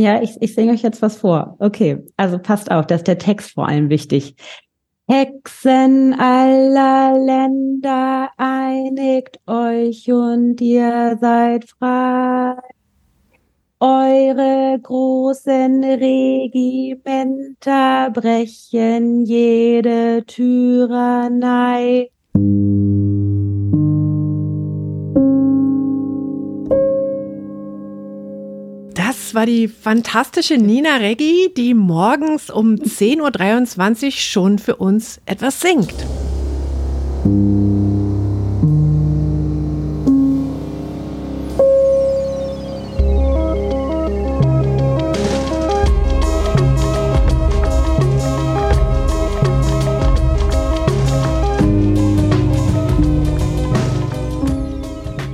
Ja, ich, ich singe euch jetzt was vor. Okay, also passt auf, da ist der Text vor allem wichtig. Hexen aller Länder, einigt euch und ihr seid frei. Eure großen Regimenter brechen jede Tyrannei. Das war die fantastische Nina Reggi, die morgens um 10.23 Uhr schon für uns etwas singt.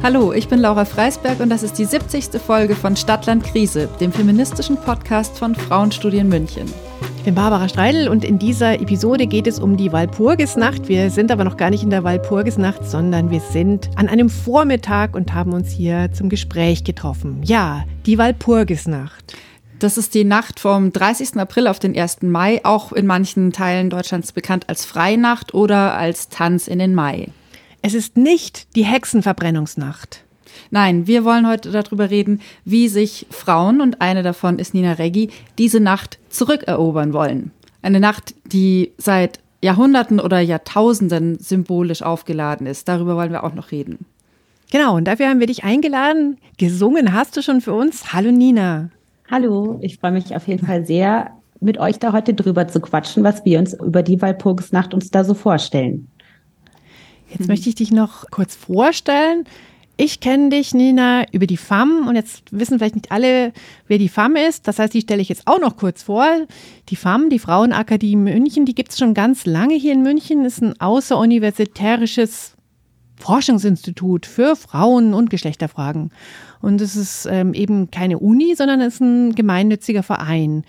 Hallo, ich bin Laura Freisberg und das ist die 70. Folge von Stadtland Krise, dem feministischen Podcast von Frauenstudien München. Ich bin Barbara Streidel und in dieser Episode geht es um die Walpurgisnacht. Wir sind aber noch gar nicht in der Walpurgisnacht, sondern wir sind an einem Vormittag und haben uns hier zum Gespräch getroffen. Ja, die Walpurgisnacht. Das ist die Nacht vom 30. April auf den 1. Mai, auch in manchen Teilen Deutschlands bekannt als Freinacht oder als Tanz in den Mai. Es ist nicht die Hexenverbrennungsnacht. Nein, wir wollen heute darüber reden, wie sich Frauen, und eine davon ist Nina Reggi, diese Nacht zurückerobern wollen. Eine Nacht, die seit Jahrhunderten oder Jahrtausenden symbolisch aufgeladen ist. Darüber wollen wir auch noch reden. Genau, und dafür haben wir dich eingeladen. Gesungen hast du schon für uns. Hallo Nina. Hallo, ich freue mich auf jeden Fall sehr, mit euch da heute drüber zu quatschen, was wir uns über die Walpurgisnacht uns da so vorstellen. Jetzt möchte ich dich noch kurz vorstellen. Ich kenne dich, Nina, über die FAM und jetzt wissen vielleicht nicht alle, wer die FAM ist. Das heißt, die stelle ich jetzt auch noch kurz vor. Die FAM, die Frauenakademie München, die gibt es schon ganz lange hier in München, ist ein außeruniversitärisches Forschungsinstitut für Frauen- und Geschlechterfragen. Und es ist ähm, eben keine Uni, sondern es ist ein gemeinnütziger Verein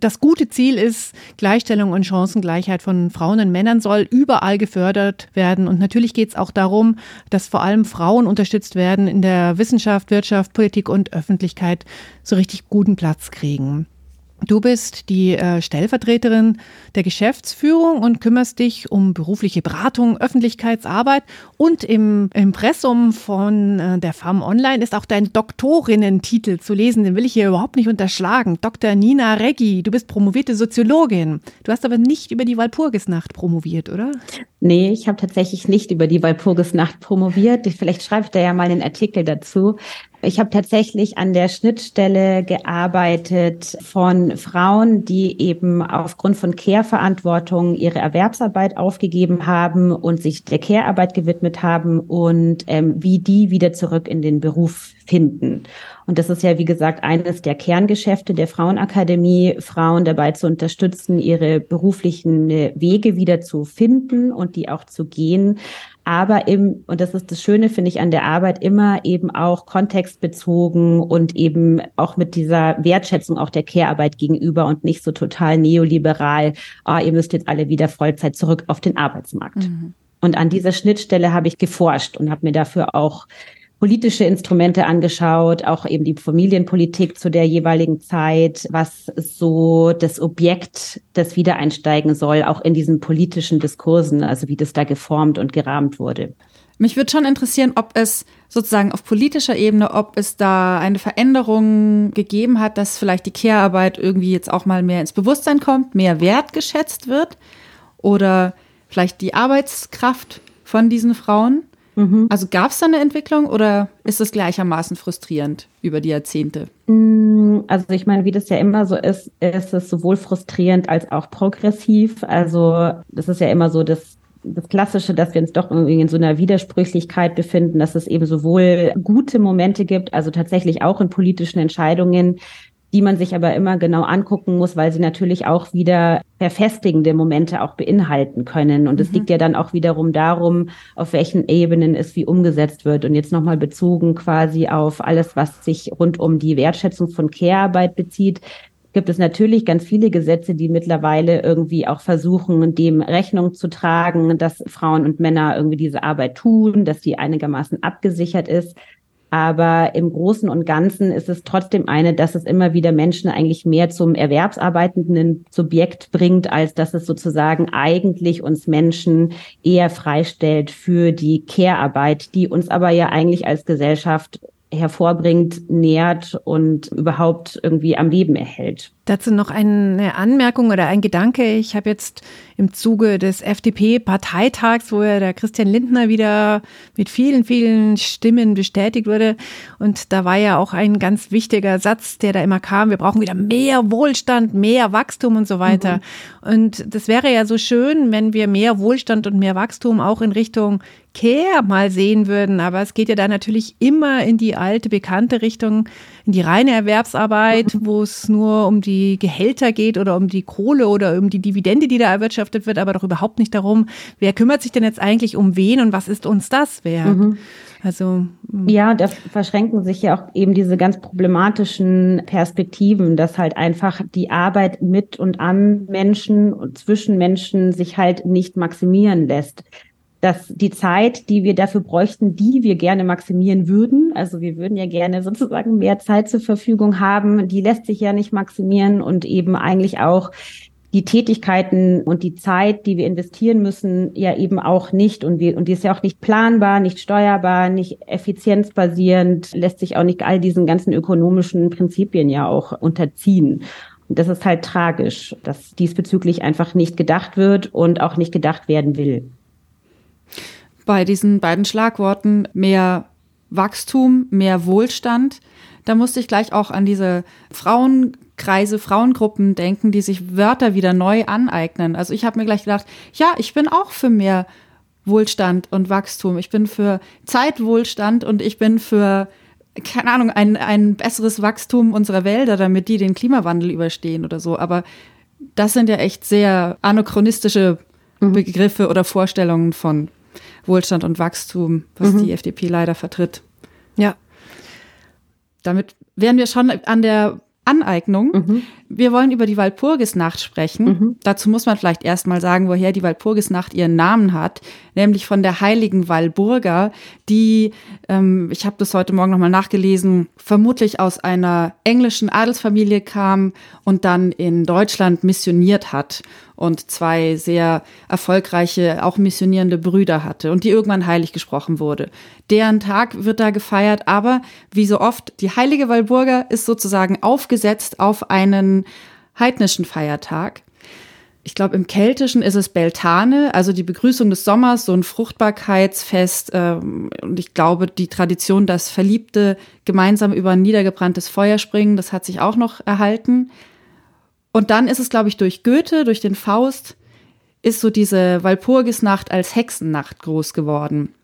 das gute Ziel ist, Gleichstellung und Chancengleichheit von Frauen und Männern soll überall gefördert werden. Und natürlich geht es auch darum, dass vor allem Frauen unterstützt werden in der Wissenschaft, Wirtschaft, Politik und Öffentlichkeit so richtig guten Platz kriegen. Du bist die äh, Stellvertreterin der Geschäftsführung und kümmerst dich um berufliche Beratung, Öffentlichkeitsarbeit und im Impressum von äh, der FAM Online ist auch dein Doktorinnentitel zu lesen. Den will ich hier überhaupt nicht unterschlagen. Dr. Nina Reggi, du bist promovierte Soziologin. Du hast aber nicht über die Walpurgisnacht promoviert, oder? Nee, ich habe tatsächlich nicht über die Walpurgisnacht promoviert. Vielleicht schreibe ich da ja mal einen Artikel dazu. Ich habe tatsächlich an der Schnittstelle gearbeitet von Frauen, die eben aufgrund von Care-Verantwortung ihre Erwerbsarbeit aufgegeben haben und sich der Care-Arbeit gewidmet haben und ähm, wie die wieder zurück in den Beruf finden. Und das ist ja, wie gesagt, eines der Kerngeschäfte der Frauenakademie, Frauen dabei zu unterstützen, ihre beruflichen äh, Wege wieder zu finden und die auch zu gehen aber im, und das ist das Schöne, finde ich, an der Arbeit immer eben auch kontextbezogen und eben auch mit dieser Wertschätzung auch der Care-Arbeit gegenüber und nicht so total neoliberal, ah, ihr müsst jetzt alle wieder Vollzeit zurück auf den Arbeitsmarkt. Mhm. Und an dieser Schnittstelle habe ich geforscht und habe mir dafür auch politische Instrumente angeschaut, auch eben die Familienpolitik zu der jeweiligen Zeit, was so das Objekt des Wiedereinsteigen soll, auch in diesen politischen Diskursen, also wie das da geformt und gerahmt wurde. Mich würde schon interessieren, ob es sozusagen auf politischer Ebene, ob es da eine Veränderung gegeben hat, dass vielleicht die Care-Arbeit irgendwie jetzt auch mal mehr ins Bewusstsein kommt, mehr wertgeschätzt wird oder vielleicht die Arbeitskraft von diesen Frauen. Mhm. Also gab es da eine Entwicklung oder ist es gleichermaßen frustrierend über die Jahrzehnte? Mm, also ich meine, wie das ja immer so ist, ist es sowohl frustrierend als auch progressiv. Also das ist ja immer so das das Klassische, dass wir uns doch irgendwie in so einer Widersprüchlichkeit befinden, dass es eben sowohl gute Momente gibt, also tatsächlich auch in politischen Entscheidungen, die man sich aber immer genau angucken muss, weil sie natürlich auch wieder verfestigende Momente auch beinhalten können. Und es mhm. liegt ja dann auch wiederum darum, auf welchen Ebenen es wie umgesetzt wird. Und jetzt nochmal bezogen quasi auf alles, was sich rund um die Wertschätzung von Care-Arbeit bezieht, gibt es natürlich ganz viele Gesetze, die mittlerweile irgendwie auch versuchen, dem Rechnung zu tragen, dass Frauen und Männer irgendwie diese Arbeit tun, dass die einigermaßen abgesichert ist. Aber im Großen und Ganzen ist es trotzdem eine, dass es immer wieder Menschen eigentlich mehr zum erwerbsarbeitenden Subjekt bringt, als dass es sozusagen eigentlich uns Menschen eher freistellt für die Care-Arbeit, die uns aber ja eigentlich als Gesellschaft hervorbringt, nährt und überhaupt irgendwie am Leben erhält. Dazu noch eine Anmerkung oder ein Gedanke. Ich habe jetzt im Zuge des FDP-Parteitags, wo ja der Christian Lindner wieder mit vielen, vielen Stimmen bestätigt wurde. Und da war ja auch ein ganz wichtiger Satz, der da immer kam. Wir brauchen wieder mehr Wohlstand, mehr Wachstum und so weiter. Mhm. Und das wäre ja so schön, wenn wir mehr Wohlstand und mehr Wachstum auch in Richtung Care mal sehen würden. Aber es geht ja da natürlich immer in die alte, bekannte Richtung, in die reine Erwerbsarbeit, mhm. wo es nur um die Gehälter geht oder um die Kohle oder um die Dividende, die da erwirtschaftet wird, aber doch überhaupt nicht darum, wer kümmert sich denn jetzt eigentlich um wen und was ist uns das wert? Mhm. Also mm. ja, da verschränken sich ja auch eben diese ganz problematischen Perspektiven, dass halt einfach die Arbeit mit und an Menschen und zwischen Menschen sich halt nicht maximieren lässt dass die Zeit, die wir dafür bräuchten, die wir gerne maximieren würden, also wir würden ja gerne sozusagen mehr Zeit zur Verfügung haben, die lässt sich ja nicht maximieren und eben eigentlich auch die Tätigkeiten und die Zeit, die wir investieren müssen, ja eben auch nicht. Und, wir, und die ist ja auch nicht planbar, nicht steuerbar, nicht effizienzbasierend, lässt sich auch nicht all diesen ganzen ökonomischen Prinzipien ja auch unterziehen. Und das ist halt tragisch, dass diesbezüglich einfach nicht gedacht wird und auch nicht gedacht werden will bei diesen beiden Schlagworten mehr Wachstum, mehr Wohlstand. Da musste ich gleich auch an diese Frauenkreise, Frauengruppen denken, die sich Wörter wieder neu aneignen. Also ich habe mir gleich gedacht, ja, ich bin auch für mehr Wohlstand und Wachstum. Ich bin für Zeitwohlstand und ich bin für, keine Ahnung, ein, ein besseres Wachstum unserer Wälder, damit die den Klimawandel überstehen oder so. Aber das sind ja echt sehr anachronistische mhm. Begriffe oder Vorstellungen von Wohlstand und Wachstum, was mhm. die FDP leider vertritt. Ja. Damit wären wir schon an der Aneignung. Mhm. Wir wollen über die Walpurgisnacht sprechen. Mhm. Dazu muss man vielleicht erstmal sagen, woher die Walpurgisnacht ihren Namen hat, nämlich von der heiligen Walburga, die, ähm, ich habe das heute Morgen nochmal nachgelesen, vermutlich aus einer englischen Adelsfamilie kam und dann in Deutschland missioniert hat und zwei sehr erfolgreiche, auch missionierende Brüder hatte und die irgendwann heilig gesprochen wurde. Deren Tag wird da gefeiert, aber wie so oft, die heilige Walburga ist sozusagen aufgesetzt auf einen heidnischen Feiertag. Ich glaube, im Keltischen ist es Beltane, also die Begrüßung des Sommers, so ein Fruchtbarkeitsfest. Ähm, und ich glaube, die Tradition, dass Verliebte gemeinsam über ein niedergebranntes Feuer springen, das hat sich auch noch erhalten. Und dann ist es, glaube ich, durch Goethe, durch den Faust, ist so diese Walpurgisnacht als Hexennacht groß geworden.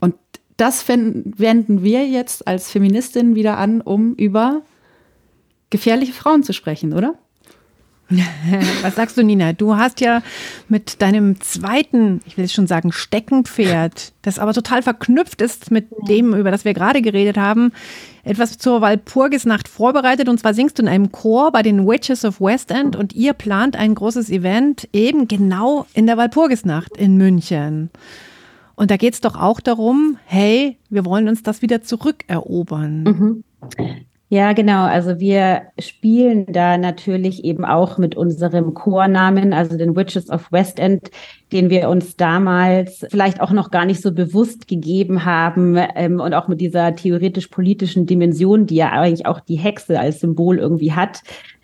Und das wenden wir jetzt als Feministin wieder an, um über gefährliche Frauen zu sprechen, oder? Was sagst du, Nina? Du hast ja mit deinem zweiten, ich will schon sagen, Steckenpferd, das aber total verknüpft ist mit dem, über das wir gerade geredet haben, etwas zur Walpurgisnacht vorbereitet. Und zwar singst du in einem Chor bei den Witches of West End und ihr plant ein großes Event eben genau in der Walpurgisnacht in München. Und da geht es doch auch darum, hey, wir wollen uns das wieder zurückerobern. Mhm. Ja, genau. Also wir spielen da natürlich eben auch mit unserem Chornamen, also den Witches of West End, den wir uns damals vielleicht auch noch gar nicht so bewusst gegeben haben ähm, und auch mit dieser theoretisch-politischen Dimension, die ja eigentlich auch die Hexe als Symbol irgendwie hat.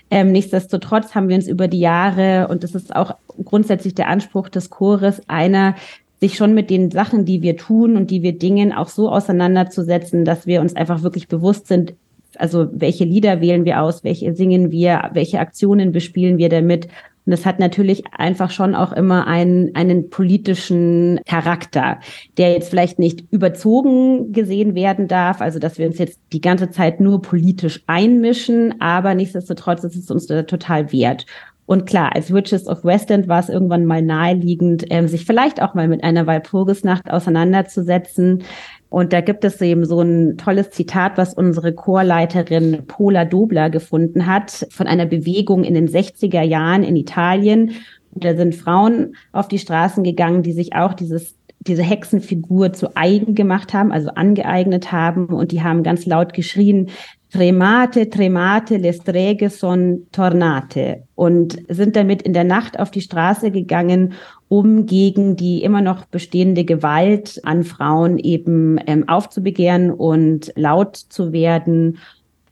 Ähm, nichtsdestotrotz haben wir uns über die Jahre, und das ist auch grundsätzlich der Anspruch des Chores, einer sich schon mit den Sachen, die wir tun und die wir dingen, auch so auseinanderzusetzen, dass wir uns einfach wirklich bewusst sind, also welche Lieder wählen wir aus, welche singen wir, welche Aktionen bespielen wir damit. Und das hat natürlich einfach schon auch immer einen, einen politischen Charakter, der jetzt vielleicht nicht überzogen gesehen werden darf, also dass wir uns jetzt die ganze Zeit nur politisch einmischen, aber nichtsdestotrotz ist es uns total wert. Und klar, als Witches of West End war es irgendwann mal naheliegend, ähm, sich vielleicht auch mal mit einer Walpurgisnacht auseinanderzusetzen. Und da gibt es eben so ein tolles Zitat, was unsere Chorleiterin Pola Dobler gefunden hat, von einer Bewegung in den 60er Jahren in Italien. Und da sind Frauen auf die Straßen gegangen, die sich auch dieses diese Hexenfigur zu eigen gemacht haben, also angeeignet haben und die haben ganz laut geschrien, Tremate, tremate, le streghe son tornate und sind damit in der Nacht auf die Straße gegangen, um gegen die immer noch bestehende Gewalt an Frauen eben ähm, aufzubegehren und laut zu werden.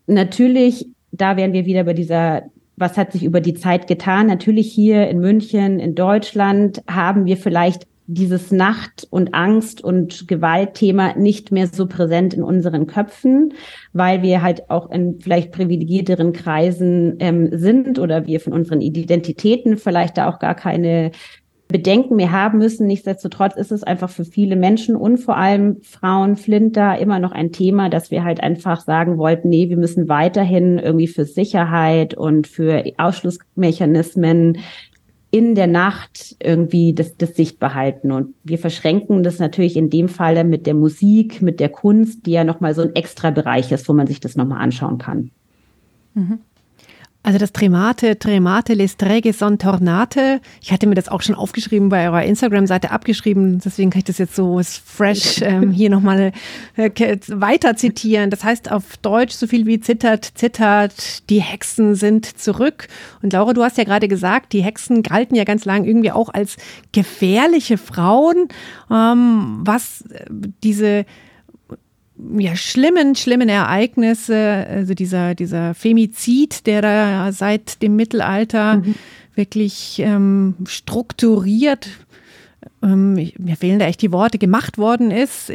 Natürlich, da wären wir wieder bei dieser was hat sich über die Zeit getan? Natürlich hier in München, in Deutschland haben wir vielleicht dieses Nacht- und Angst- und Gewaltthema nicht mehr so präsent in unseren Köpfen, weil wir halt auch in vielleicht privilegierteren Kreisen ähm, sind oder wir von unseren Identitäten vielleicht da auch gar keine Bedenken mehr haben müssen. Nichtsdestotrotz ist es einfach für viele Menschen und vor allem Frauen, Flinter immer noch ein Thema, dass wir halt einfach sagen wollten, nee, wir müssen weiterhin irgendwie für Sicherheit und für Ausschlussmechanismen in der Nacht irgendwie das, das sichtbar halten. Und wir verschränken das natürlich in dem Falle mit der Musik, mit der Kunst, die ja nochmal so ein extra Bereich ist, wo man sich das nochmal anschauen kann. Mhm. Also das Tremate, Tremate, les Träge son Tornate. Ich hatte mir das auch schon aufgeschrieben bei eurer Instagram-Seite abgeschrieben. Deswegen kann ich das jetzt so fresh ähm, hier nochmal äh, weiter zitieren. Das heißt auf Deutsch so viel wie zittert, zittert, die Hexen sind zurück. Und Laura, du hast ja gerade gesagt, die Hexen galten ja ganz lang irgendwie auch als gefährliche Frauen, ähm, was äh, diese ja, schlimmen, schlimmen Ereignisse, also dieser, dieser Femizid, der da seit dem Mittelalter mhm. wirklich ähm, strukturiert ähm, mir fehlen da echt die Worte, gemacht worden ist,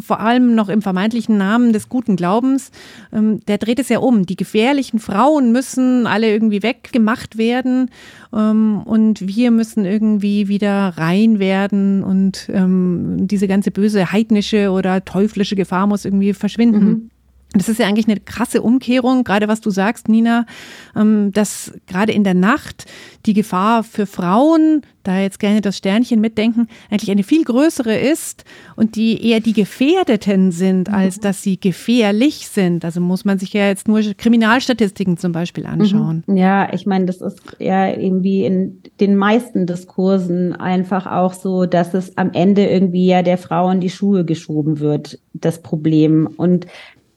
vor allem noch im vermeintlichen Namen des guten Glaubens, ähm, der dreht es ja um. Die gefährlichen Frauen müssen alle irgendwie weggemacht werden ähm, und wir müssen irgendwie wieder rein werden und diese ganze böse heidnische oder teuflische Gefahr muss irgendwie verschwinden. Mhm. Das ist ja eigentlich eine krasse Umkehrung, gerade was du sagst, Nina, ähm, dass gerade in der Nacht die Gefahr für Frauen, da jetzt gerne das Sternchen mitdenken, eigentlich eine viel größere ist und die eher die Gefährdeten sind, mhm. als dass sie gefährlich sind. Also muss man sich ja jetzt nur Kriminalstatistiken zum Beispiel anschauen. Mhm. Ja, ich meine, das ist ja irgendwie in den meisten Diskursen einfach auch so, dass es am Ende irgendwie ja der Frauen die Schuhe geschoben wird, das Problem. Und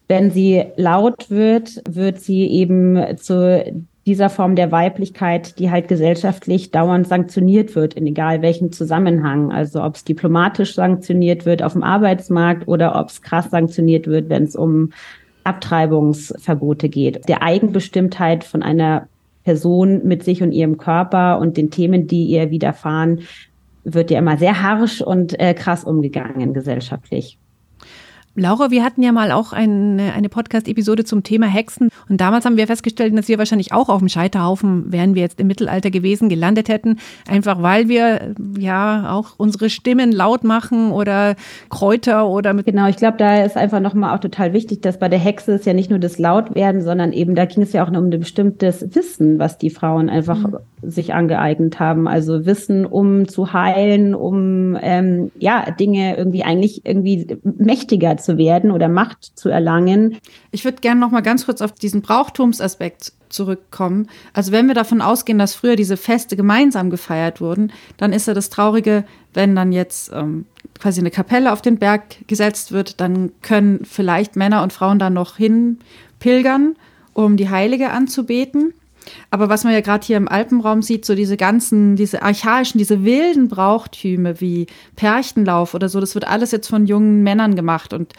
wenn sie laut wird, wird sie eben zu dieser Form der Weiblichkeit, die halt gesellschaftlich dauernd sanktioniert wird, in egal welchem Zusammenhang. Also ob es diplomatisch sanktioniert wird auf dem Arbeitsmarkt oder ob es krass sanktioniert wird, wenn es um Abtreibungsverbote geht. Der Eigenbestimmtheit von einer Person mit sich und ihrem Körper und den Themen, die ihr widerfahren, wird ja immer sehr harsch und äh, krass umgegangen gesellschaftlich. Laura, wir hatten ja mal auch eine, eine Podcast-Episode zum Thema Hexen. Und damals haben wir festgestellt, dass wir wahrscheinlich auch auf dem Scheiterhaufen, wären wir jetzt im Mittelalter gewesen, gelandet hätten. Einfach weil wir ja auch unsere Stimmen laut machen oder Kräuter oder mit. Genau, ich glaube, da ist einfach nochmal auch total wichtig, dass bei der Hexe ist ja nicht nur das Lautwerden, sondern eben, da ging es ja auch um ein bestimmtes Wissen, was die Frauen einfach mhm. sich angeeignet haben. Also Wissen, um zu heilen, um ähm, ja Dinge irgendwie eigentlich irgendwie mächtiger zu zu werden oder Macht zu erlangen. Ich würde gerne noch mal ganz kurz auf diesen Brauchtumsaspekt zurückkommen. Also wenn wir davon ausgehen, dass früher diese Feste gemeinsam gefeiert wurden, dann ist ja das Traurige, wenn dann jetzt ähm, quasi eine Kapelle auf den Berg gesetzt wird, dann können vielleicht Männer und Frauen da noch hin pilgern, um die Heilige anzubeten. Aber was man ja gerade hier im Alpenraum sieht, so diese ganzen, diese archaischen, diese wilden Brauchtüme wie Perchtenlauf oder so, das wird alles jetzt von jungen Männern gemacht. Und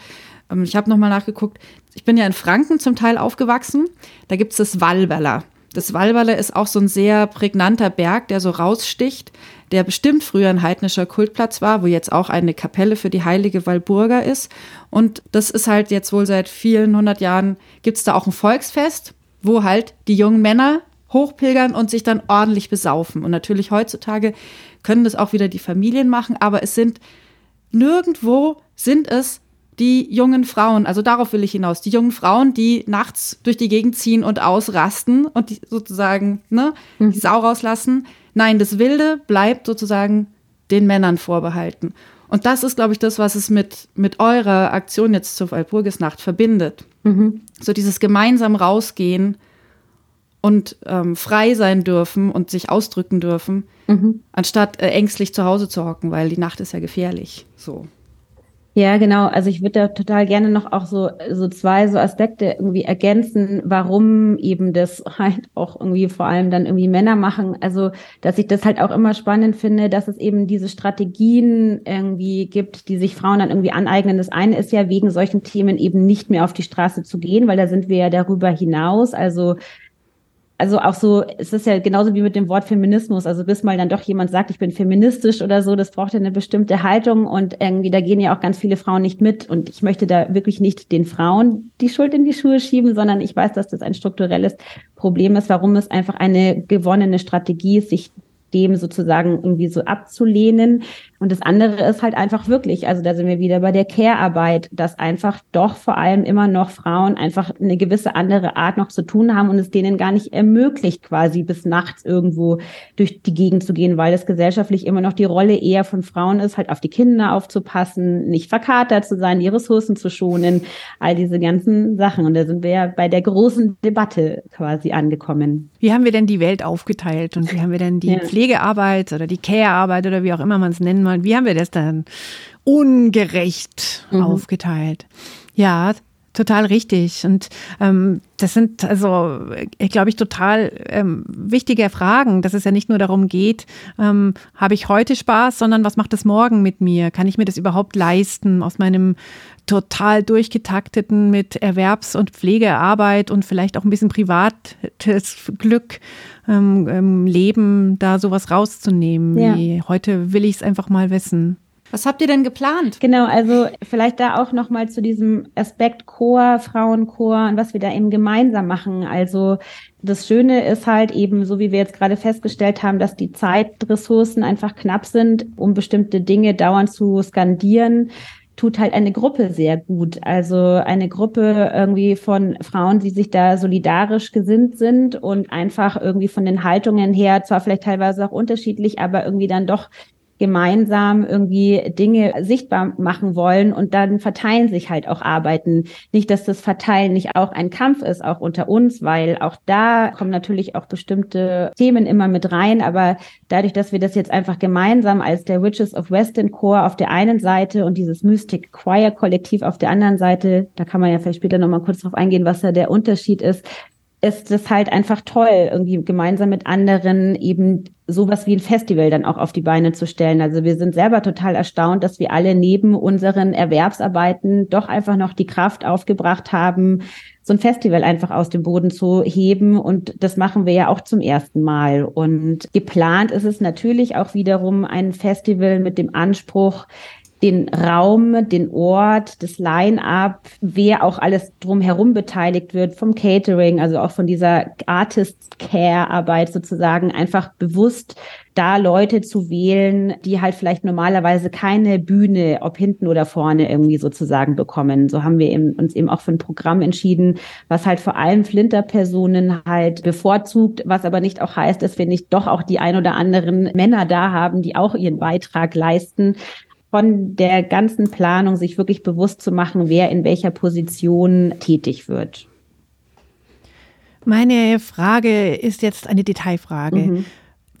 ähm, ich habe nochmal nachgeguckt, ich bin ja in Franken zum Teil aufgewachsen, da gibt es das Wallwaller. Das Wallwaller ist auch so ein sehr prägnanter Berg, der so raussticht, der bestimmt früher ein heidnischer Kultplatz war, wo jetzt auch eine Kapelle für die heilige Walburga ist. Und das ist halt jetzt wohl seit vielen hundert Jahren, gibt es da auch ein Volksfest wo halt die jungen Männer hochpilgern und sich dann ordentlich besaufen. Und natürlich heutzutage können das auch wieder die Familien machen, aber es sind nirgendwo sind es die jungen Frauen, also darauf will ich hinaus, die jungen Frauen, die nachts durch die Gegend ziehen und ausrasten und die sozusagen ne, mhm. die Sau rauslassen. Nein, das Wilde bleibt sozusagen den Männern vorbehalten. Und das ist, glaube ich, das, was es mit, mit eurer Aktion jetzt zur Walpurgisnacht verbindet. Mhm. So dieses gemeinsam rausgehen und ähm, frei sein dürfen und sich ausdrücken dürfen, mhm. anstatt äh, ängstlich zu Hause zu hocken, weil die Nacht ist ja gefährlich. So. Ja, genau. Also ich würde da total gerne noch auch so, so zwei so Aspekte irgendwie ergänzen, warum eben das halt auch irgendwie vor allem dann irgendwie Männer machen. Also, dass ich das halt auch immer spannend finde, dass es eben diese Strategien irgendwie gibt, die sich Frauen dann irgendwie aneignen. Das eine ist ja wegen solchen Themen eben nicht mehr auf die Straße zu gehen, weil da sind wir ja darüber hinaus. Also also auch so, es ist ja genauso wie mit dem Wort Feminismus. Also bis mal dann doch jemand sagt, ich bin feministisch oder so, das braucht ja eine bestimmte Haltung und irgendwie da gehen ja auch ganz viele Frauen nicht mit. Und ich möchte da wirklich nicht den Frauen die Schuld in die Schuhe schieben, sondern ich weiß, dass das ein strukturelles Problem ist, warum es einfach eine gewonnene Strategie ist, sich dem sozusagen irgendwie so abzulehnen. Und das andere ist halt einfach wirklich, also da sind wir wieder bei der Care-Arbeit, dass einfach doch vor allem immer noch Frauen einfach eine gewisse andere Art noch zu tun haben und es denen gar nicht ermöglicht, quasi bis nachts irgendwo durch die Gegend zu gehen, weil es gesellschaftlich immer noch die Rolle eher von Frauen ist, halt auf die Kinder aufzupassen, nicht verkatert zu sein, die Ressourcen zu schonen, all diese ganzen Sachen. Und da sind wir ja bei der großen Debatte quasi angekommen. Wie haben wir denn die Welt aufgeteilt und wie haben wir denn die ja. Pflegearbeit oder die Care-Arbeit oder wie auch immer man es nennen mal, wie haben wir das dann ungerecht mhm. aufgeteilt? Ja, total richtig. Und ähm, das sind also, ich glaube ich, total ähm, wichtige Fragen, dass es ja nicht nur darum geht, ähm, habe ich heute Spaß, sondern was macht es morgen mit mir? Kann ich mir das überhaupt leisten aus meinem total durchgetakteten mit Erwerbs- und Pflegearbeit und vielleicht auch ein bisschen privates Glück ähm, ähm, Leben, da sowas rauszunehmen. Ja. Wie, heute will ich es einfach mal wissen. Was habt ihr denn geplant? Genau, also vielleicht da auch noch mal zu diesem Aspekt Chor, Frauenchor und was wir da eben gemeinsam machen. Also das Schöne ist halt eben, so wie wir jetzt gerade festgestellt haben, dass die Zeitressourcen einfach knapp sind, um bestimmte Dinge dauernd zu skandieren tut halt eine Gruppe sehr gut. Also eine Gruppe irgendwie von Frauen, die sich da solidarisch gesinnt sind und einfach irgendwie von den Haltungen her, zwar vielleicht teilweise auch unterschiedlich, aber irgendwie dann doch gemeinsam irgendwie Dinge sichtbar machen wollen und dann verteilen sich halt auch Arbeiten. Nicht, dass das Verteilen nicht auch ein Kampf ist, auch unter uns, weil auch da kommen natürlich auch bestimmte Themen immer mit rein, aber dadurch, dass wir das jetzt einfach gemeinsam als der Witches of Western Core auf der einen Seite und dieses Mystic Choir Kollektiv auf der anderen Seite, da kann man ja vielleicht später nochmal kurz drauf eingehen, was da der Unterschied ist, ist es halt einfach toll, irgendwie gemeinsam mit anderen eben sowas wie ein Festival dann auch auf die Beine zu stellen. Also wir sind selber total erstaunt, dass wir alle neben unseren Erwerbsarbeiten doch einfach noch die Kraft aufgebracht haben, so ein Festival einfach aus dem Boden zu heben. Und das machen wir ja auch zum ersten Mal. Und geplant ist es natürlich auch wiederum ein Festival mit dem Anspruch, den Raum, den Ort, das Line-up, wer auch alles drumherum beteiligt wird, vom Catering, also auch von dieser Artist-Care-Arbeit sozusagen, einfach bewusst da Leute zu wählen, die halt vielleicht normalerweise keine Bühne, ob hinten oder vorne irgendwie sozusagen bekommen. So haben wir eben, uns eben auch für ein Programm entschieden, was halt vor allem Flinterpersonen halt bevorzugt, was aber nicht auch heißt, dass wir nicht doch auch die ein oder anderen Männer da haben, die auch ihren Beitrag leisten von der ganzen Planung sich wirklich bewusst zu machen, wer in welcher Position tätig wird. Meine Frage ist jetzt eine Detailfrage. Mhm.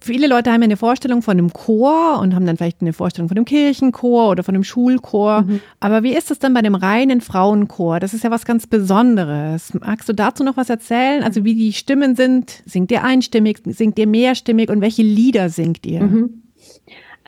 Viele Leute haben ja eine Vorstellung von einem Chor und haben dann vielleicht eine Vorstellung von einem Kirchenchor oder von einem Schulchor. Mhm. Aber wie ist es dann bei dem reinen Frauenchor? Das ist ja was ganz Besonderes. Magst du dazu noch was erzählen? Also wie die Stimmen sind? Singt ihr einstimmig? Singt ihr mehrstimmig? Und welche Lieder singt ihr? Mhm.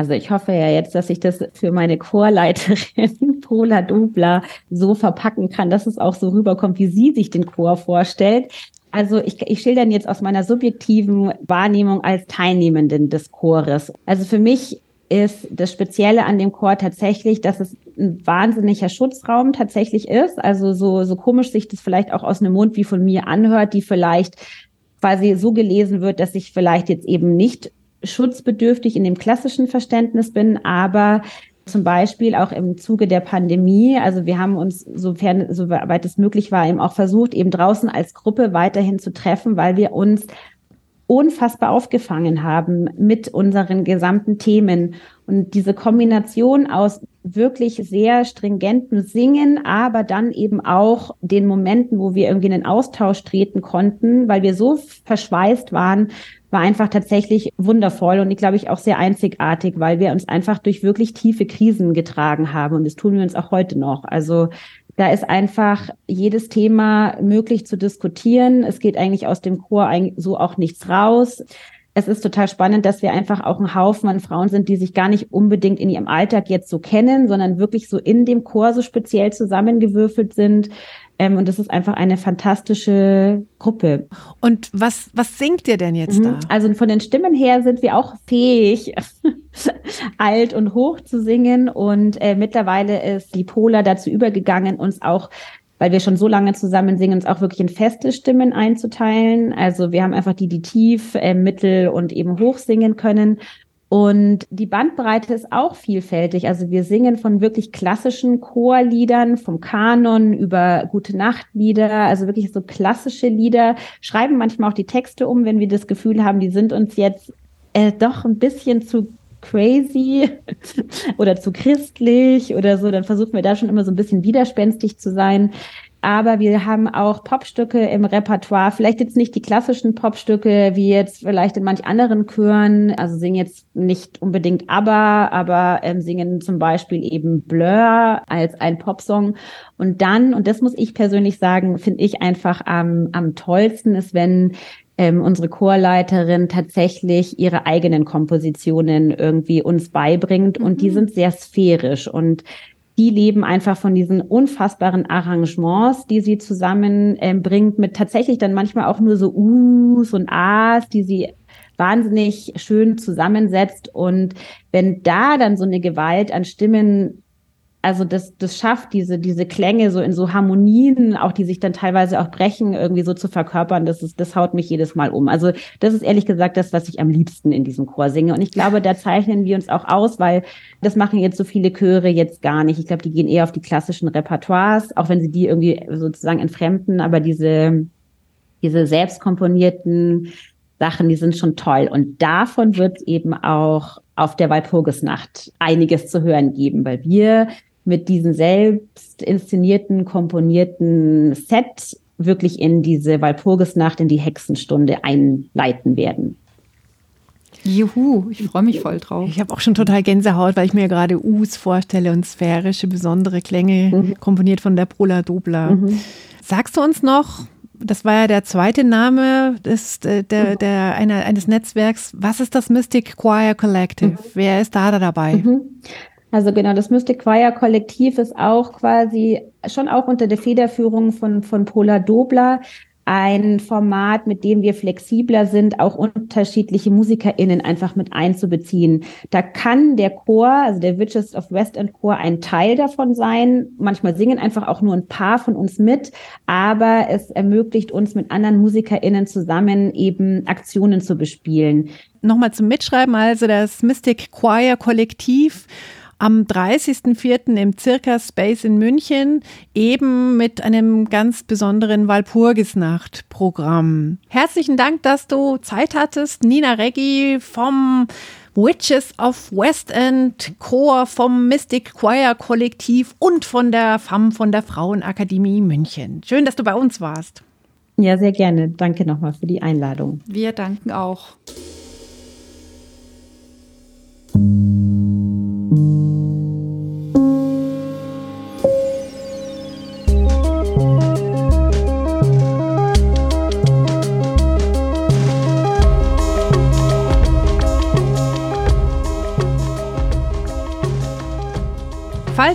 Also ich hoffe ja jetzt, dass ich das für meine Chorleiterin Pola Dubler so verpacken kann, dass es auch so rüberkommt, wie sie sich den Chor vorstellt. Also ich, ich schilder jetzt aus meiner subjektiven Wahrnehmung als Teilnehmenden des Chores. Also für mich ist das Spezielle an dem Chor tatsächlich, dass es ein wahnsinniger Schutzraum tatsächlich ist. Also so, so komisch sich das vielleicht auch aus einem Mund wie von mir anhört, die vielleicht quasi so gelesen wird, dass ich vielleicht jetzt eben nicht schutzbedürftig in dem klassischen Verständnis bin, aber zum Beispiel auch im Zuge der Pandemie. Also wir haben uns, sofern, soweit es möglich war, eben auch versucht, eben draußen als Gruppe weiterhin zu treffen, weil wir uns unfassbar aufgefangen haben mit unseren gesamten Themen. Und diese Kombination aus wirklich sehr stringenten Singen, aber dann eben auch den Momenten, wo wir irgendwie in den Austausch treten konnten, weil wir so verschweißt waren, war einfach tatsächlich wundervoll und ich glaube ich auch sehr einzigartig, weil wir uns einfach durch wirklich tiefe Krisen getragen haben und das tun wir uns auch heute noch. Also da ist einfach jedes Thema möglich zu diskutieren. Es geht eigentlich aus dem Chor so auch nichts raus es ist total spannend, dass wir einfach auch ein Haufen an Frauen sind, die sich gar nicht unbedingt in ihrem Alltag jetzt so kennen, sondern wirklich so in dem Chor so speziell zusammengewürfelt sind. Ähm, und das ist einfach eine fantastische Gruppe. Und was, was singt ihr denn jetzt mhm. da? Also von den Stimmen her sind wir auch fähig, alt und hoch zu singen. Und äh, mittlerweile ist die Pola dazu übergegangen, uns auch weil wir schon so lange zusammen singen, uns auch wirklich in feste Stimmen einzuteilen. Also wir haben einfach die, die tief, äh, mittel und eben hoch singen können. Und die Bandbreite ist auch vielfältig. Also wir singen von wirklich klassischen Chorliedern, vom Kanon über gute Nachtlieder, also wirklich so klassische Lieder, schreiben manchmal auch die Texte um, wenn wir das Gefühl haben, die sind uns jetzt äh, doch ein bisschen zu crazy oder zu christlich oder so, dann versuchen wir da schon immer so ein bisschen widerspenstig zu sein. Aber wir haben auch Popstücke im Repertoire, vielleicht jetzt nicht die klassischen Popstücke, wie jetzt vielleicht in manch anderen Chören, also singen jetzt nicht unbedingt ABBA, aber ähm, singen zum Beispiel eben Blur als ein Popsong. Und dann, und das muss ich persönlich sagen, finde ich einfach am, am tollsten ist, wenn ähm, unsere Chorleiterin tatsächlich ihre eigenen Kompositionen irgendwie uns beibringt mhm. und die mhm. sind sehr sphärisch und die leben einfach von diesen unfassbaren Arrangements, die sie zusammenbringt, ähm, mit tatsächlich dann manchmal auch nur so Us und As, die sie wahnsinnig schön zusammensetzt. Und wenn da dann so eine Gewalt an Stimmen also das, das schafft, diese, diese Klänge so in so Harmonien, auch die sich dann teilweise auch brechen, irgendwie so zu verkörpern, das ist, das haut mich jedes Mal um. Also das ist ehrlich gesagt das, was ich am liebsten in diesem Chor singe. Und ich glaube, da zeichnen wir uns auch aus, weil das machen jetzt so viele Chöre jetzt gar nicht. Ich glaube, die gehen eher auf die klassischen Repertoires, auch wenn sie die irgendwie sozusagen entfremden, aber diese, diese selbstkomponierten Sachen, die sind schon toll. Und davon wird eben auch auf der Walpurgisnacht einiges zu hören geben, weil wir mit diesem selbst inszenierten, komponierten Set wirklich in diese Walpurgisnacht, in die Hexenstunde einleiten werden. Juhu, ich freue mich voll drauf. Ich habe auch schon total Gänsehaut, weil ich mir gerade Us vorstelle und sphärische, besondere Klänge, mhm. komponiert von der Prola Dobler. Mhm. Sagst du uns noch, das war ja der zweite Name des, der, der, der einer, eines Netzwerks. Was ist das Mystic Choir Collective? Mhm. Wer ist da dabei? Mhm. Also genau, das Mystic Choir Kollektiv ist auch quasi schon auch unter der Federführung von, von Pola Dobler ein Format, mit dem wir flexibler sind, auch unterschiedliche MusikerInnen einfach mit einzubeziehen. Da kann der Chor, also der Witches of West End Chor, ein Teil davon sein. Manchmal singen einfach auch nur ein paar von uns mit, aber es ermöglicht uns mit anderen MusikerInnen zusammen eben Aktionen zu bespielen. Nochmal zum Mitschreiben, also das Mystic Choir Kollektiv am 30.04. im Circa Space in München, eben mit einem ganz besonderen Walpurgisnacht-Programm. Herzlichen Dank, dass du Zeit hattest, Nina Reggi vom Witches of West End Chor vom Mystic Choir Kollektiv und von der FAM von der Frauenakademie München. Schön, dass du bei uns warst. Ja, sehr gerne. Danke nochmal für die Einladung. Wir danken auch.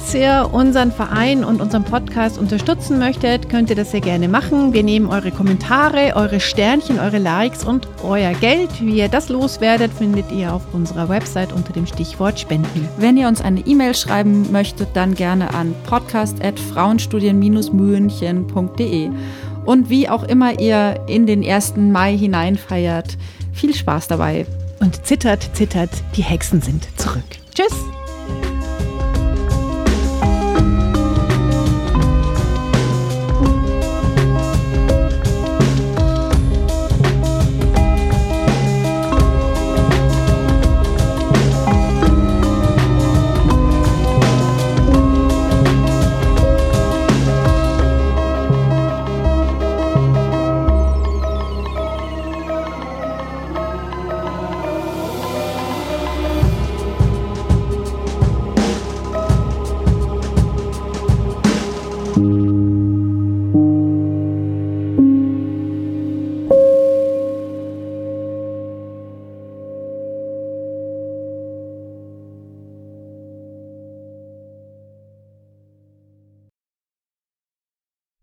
Falls ihr unseren Verein und unseren Podcast unterstützen möchtet, könnt ihr das sehr gerne machen. Wir nehmen eure Kommentare, eure Sternchen, eure Likes und euer Geld. Wie ihr das loswerdet, findet ihr auf unserer Website unter dem Stichwort Spenden. Wenn ihr uns eine E-Mail schreiben möchtet, dann gerne an podcast.frauenstudien-münchen.de. Und wie auch immer ihr in den 1. Mai hineinfeiert, viel Spaß dabei. Und zittert, zittert, die Hexen sind zurück. Tschüss!